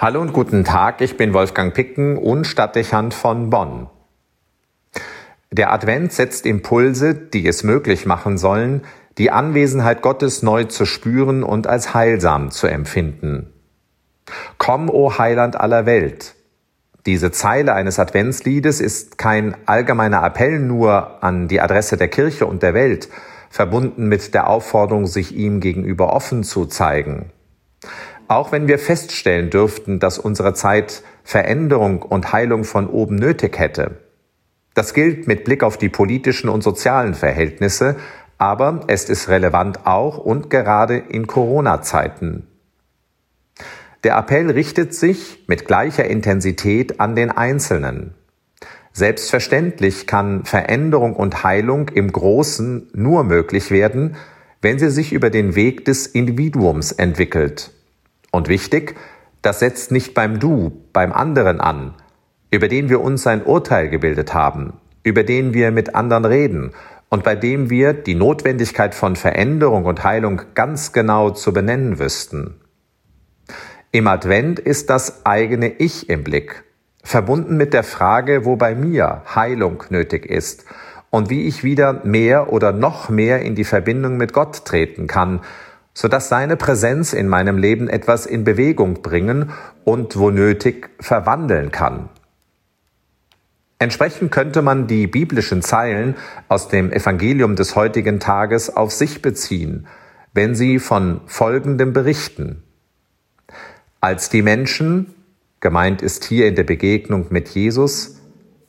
Hallo und guten Tag, ich bin Wolfgang Picken und Stadtdechant von Bonn. Der Advent setzt Impulse, die es möglich machen sollen, die Anwesenheit Gottes neu zu spüren und als heilsam zu empfinden. Komm, o Heiland aller Welt. Diese Zeile eines Adventsliedes ist kein allgemeiner Appell nur an die Adresse der Kirche und der Welt, verbunden mit der Aufforderung, sich ihm gegenüber offen zu zeigen. Auch wenn wir feststellen dürften, dass unsere Zeit Veränderung und Heilung von oben nötig hätte. Das gilt mit Blick auf die politischen und sozialen Verhältnisse, aber es ist relevant auch und gerade in Corona-Zeiten. Der Appell richtet sich mit gleicher Intensität an den Einzelnen. Selbstverständlich kann Veränderung und Heilung im Großen nur möglich werden, wenn sie sich über den Weg des Individuums entwickelt. Und wichtig, das setzt nicht beim Du, beim anderen an, über den wir uns ein Urteil gebildet haben, über den wir mit anderen reden und bei dem wir die Notwendigkeit von Veränderung und Heilung ganz genau zu benennen wüssten. Im Advent ist das eigene Ich im Blick, verbunden mit der Frage, wo bei mir Heilung nötig ist und wie ich wieder mehr oder noch mehr in die Verbindung mit Gott treten kann sodass seine Präsenz in meinem Leben etwas in Bewegung bringen und wo nötig verwandeln kann. Entsprechend könnte man die biblischen Zeilen aus dem Evangelium des heutigen Tages auf sich beziehen, wenn sie von Folgendem berichten. Als die Menschen, gemeint ist hier in der Begegnung mit Jesus,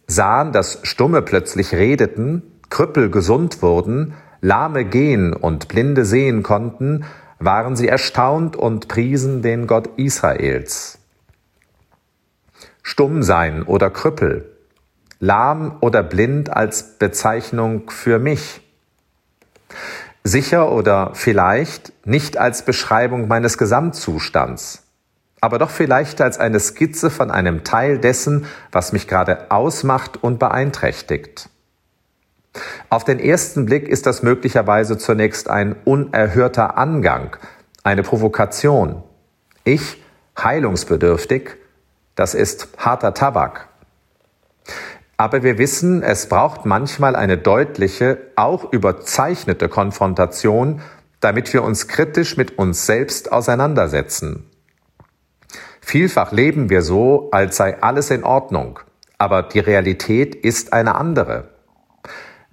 sahen, dass Stumme plötzlich redeten, Krüppel gesund wurden, Lahme gehen und Blinde sehen konnten, waren sie erstaunt und priesen den Gott Israels. Stumm sein oder Krüppel, lahm oder blind als Bezeichnung für mich. Sicher oder vielleicht nicht als Beschreibung meines Gesamtzustands, aber doch vielleicht als eine Skizze von einem Teil dessen, was mich gerade ausmacht und beeinträchtigt. Auf den ersten Blick ist das möglicherweise zunächst ein unerhörter Angang, eine Provokation. Ich, heilungsbedürftig, das ist harter Tabak. Aber wir wissen, es braucht manchmal eine deutliche, auch überzeichnete Konfrontation, damit wir uns kritisch mit uns selbst auseinandersetzen. Vielfach leben wir so, als sei alles in Ordnung, aber die Realität ist eine andere.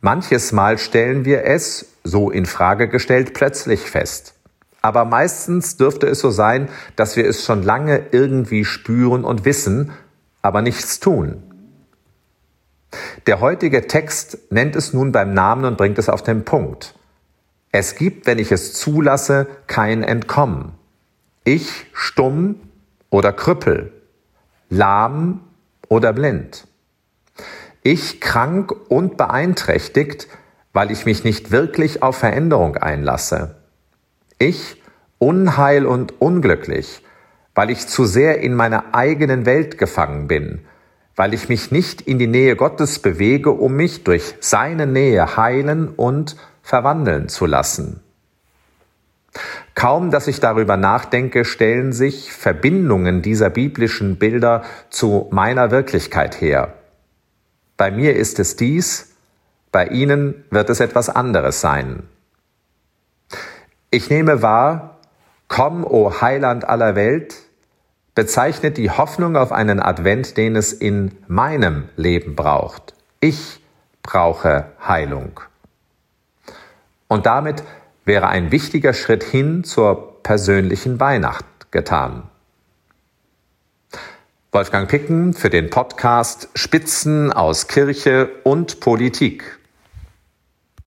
Manches Mal stellen wir es, so in Frage gestellt, plötzlich fest. Aber meistens dürfte es so sein, dass wir es schon lange irgendwie spüren und wissen, aber nichts tun. Der heutige Text nennt es nun beim Namen und bringt es auf den Punkt. Es gibt, wenn ich es zulasse, kein Entkommen. Ich stumm oder Krüppel, lahm oder blind. Ich krank und beeinträchtigt, weil ich mich nicht wirklich auf Veränderung einlasse. Ich unheil und unglücklich, weil ich zu sehr in meiner eigenen Welt gefangen bin, weil ich mich nicht in die Nähe Gottes bewege, um mich durch seine Nähe heilen und verwandeln zu lassen. Kaum, dass ich darüber nachdenke, stellen sich Verbindungen dieser biblischen Bilder zu meiner Wirklichkeit her. Bei mir ist es dies, bei Ihnen wird es etwas anderes sein. Ich nehme wahr, komm, o Heiland aller Welt, bezeichnet die Hoffnung auf einen Advent, den es in meinem Leben braucht. Ich brauche Heilung. Und damit wäre ein wichtiger Schritt hin zur persönlichen Weihnacht getan. Wolfgang Picken für den Podcast Spitzen aus Kirche und Politik.